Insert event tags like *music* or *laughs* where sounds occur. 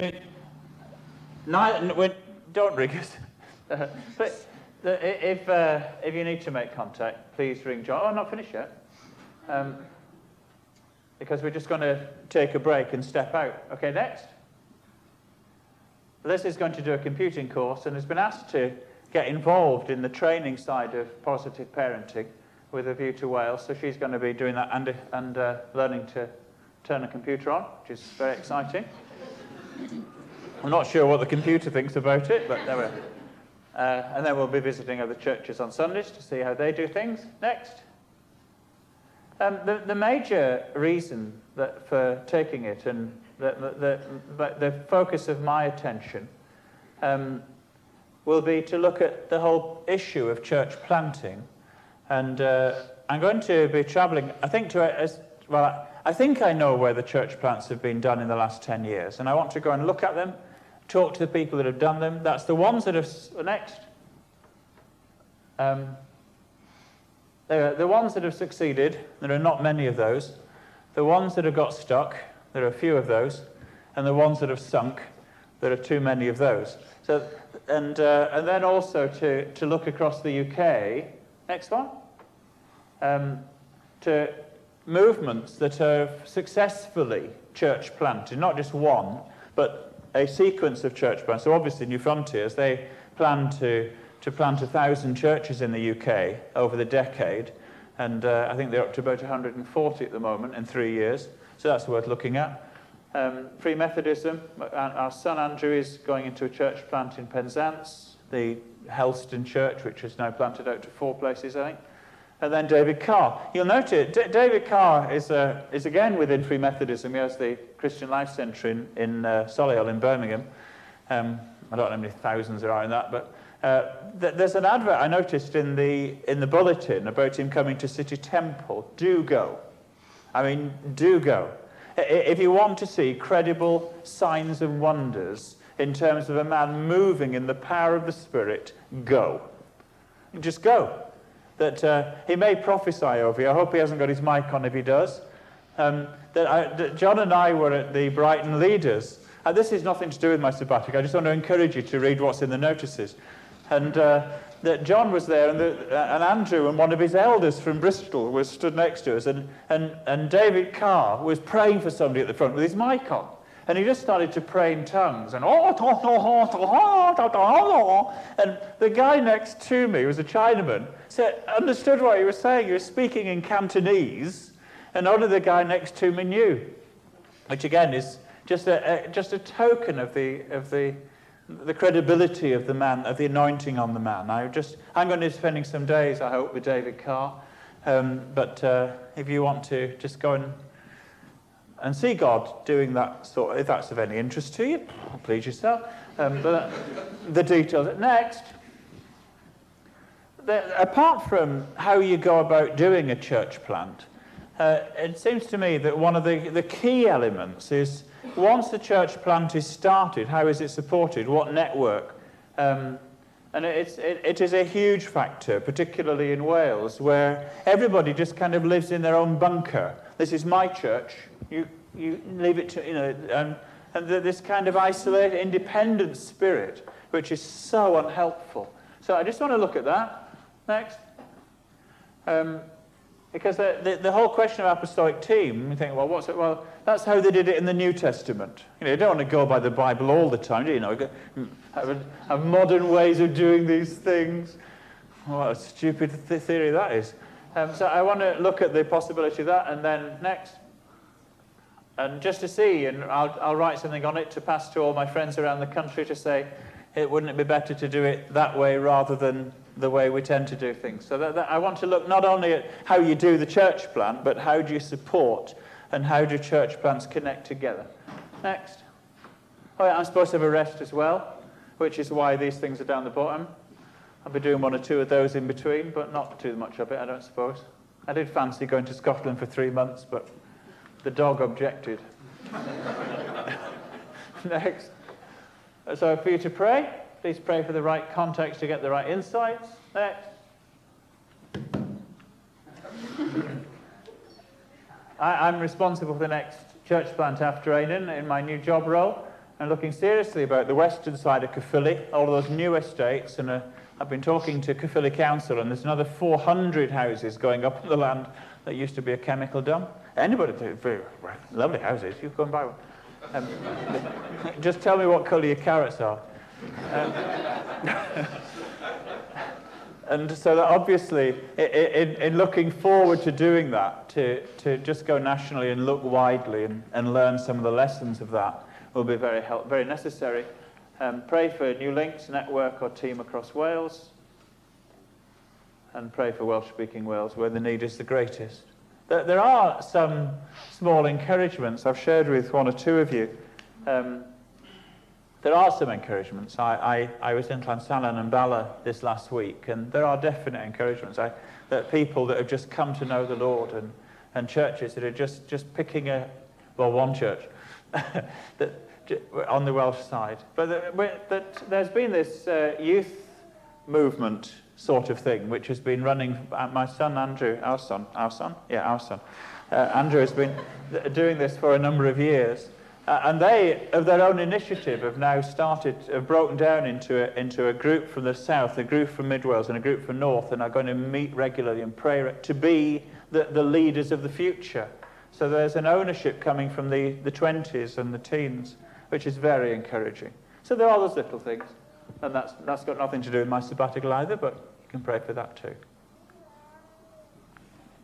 It, neither, don't ring us. *laughs* Uh, but the, if, uh, if you need to make contact, please ring John. Oh, not finished yet. Um, because we're just going to take a break and step out. Okay, next. Liz is going to do a computing course and has been asked to get involved in the training side of positive parenting with a view to Wales. So she's going to be doing that and, and uh, learning to turn a computer on, which is very exciting. I'm not sure what the computer thinks about it, but there we are. Uh, and then we'll be visiting other churches on Sundays to see how they do things. Next. Um, the, the, major reason for taking it and the, the, the, focus of my attention um, will be to look at the whole issue of church planting. And uh, I'm going to be traveling, I think, to, as, well, I think I know where the church plants have been done in the last 10 years. And I want to go and look at them, talk to the people that have done them. That's the ones that have, next. Um, the, the ones that have succeeded, there are not many of those. The ones that have got stuck, there are a few of those. And the ones that have sunk, there are too many of those. So, and, uh, and then also to, to look across the UK, next one, um, to movements that have successfully church planted, not just one, but a sequence of church plants. So obviously Newfrontiers, they plan to to plant a thousand churches in the UK over the decade, and uh, I think they're up to about 140 at the moment in three years. So that's worth looking at. Um, Free Methodism, our son Andrew is going into a church plant in Penzance, the Helston Church, which is now planted out to four places, I think. And then David Carr. You'll note it, D- David Carr is, uh, is again within Free Methodism. He has the Christian Life Centre in, in uh, Solihull in Birmingham. Um, I don't know how many thousands there are in that, but uh, th- there's an advert I noticed in the, in the bulletin about him coming to City Temple. Do go. I mean, do go. If you want to see credible signs and wonders in terms of a man moving in the power of the Spirit, go. Just go. That uh, he may prophesy over you. I hope he hasn't got his mic on if he does. Um, that, I, that John and I were at the Brighton Leaders. And this is nothing to do with my sabbatic. I just want to encourage you to read what's in the notices. And uh, that John was there, and, the, uh, and Andrew and one of his elders from Bristol was stood next to us, and, and, and David Carr was praying for somebody at the front with his mic on. And he just started to pray in tongues. And, and the guy next to me was a Chinaman, said, understood what he was saying. He was speaking in Cantonese, and only the guy next to me knew. Which again is just a, a just a token of the, of the the credibility of the man, of the anointing on the man. I just, I'm going to be spending some days, I hope, with David Carr. Um, but uh, if you want to just go and, and see God doing that sort, if that's of any interest to you, please yourself. Um, but the details. Next, the, apart from how you go about doing a church plant, uh, it seems to me that one of the, the key elements is once the church plant is started, how is it supported? What network? Um, and it's, it, it is a huge factor, particularly in Wales, where everybody just kind of lives in their own bunker. This is my church. You, you leave it to, you know, and, and this kind of isolated, independent spirit, which is so unhelpful. So I just want to look at that. Next. Um, because the, the, the, whole question of apostolic team, you think, well, what's it? Well, that's how they did it in the New Testament. You know, you don't want to go by the Bible all the time, do you? you know, have, have modern ways of doing these things. What a stupid th- theory that is. Um, so I want to look at the possibility of that, and then next, and just to see, and I'll, I'll write something on it to pass to all my friends around the country to say, it wouldn't it be better to do it that way rather than the way we tend to do things. So that, that I want to look not only at how you do the church plant, but how do you support and how do church plants connect together. Next. Oh, yeah, I'm supposed to have a rest as well, which is why these things are down the bottom. I'll be doing one or two of those in between, but not too much of it, I don't suppose. I did fancy going to Scotland for three months, but the dog objected. *laughs* Next. So for you to pray, Please pray for the right context to get the right insights. Next. *laughs* I, am responsible for the next church plant after Aidan in my new job role. and looking seriously about the western side of Caerphilly, all of those new estates. And uh, I've been talking to Caerphilly Council, and there's another 400 houses going up on the land that used to be a chemical dump. Anybody, very lovely houses, you go and buy one. Um, *laughs* just tell me what colour your carrots are. Um, *laughs* and so that obviously, in, in, looking forward to doing that, to, to just go nationally and look widely and, and learn some of the lessons of that will be very, help, very necessary. Um, pray for New Links network or team across Wales. And pray for Welsh speaking Wales where the need is the greatest. There, are some small encouragements I've shared with one or two of you. Um, there are some encouragements. I, I, I was in Llansannan and Bala this last week, and there are definite encouragements. I, that people that have just come to know the Lord and, and churches that are just, just picking a, well, one church *laughs* that, on the Welsh side. But that there's been this uh, youth movement sort of thing, which has been running. Uh, my son Andrew, our son, our son, yeah, our son, uh, Andrew has been doing this for a number of years. Uh, and they, of their own initiative, have now started, have broken down into a, into a group from the south, a group from Mid Wales, and a group from north, and are going to meet regularly and pray to be the, the leaders of the future. So there's an ownership coming from the, the 20s and the teens, which is very encouraging. So there are those little things. And that's, that's got nothing to do with my sabbatical either, but you can pray for that too.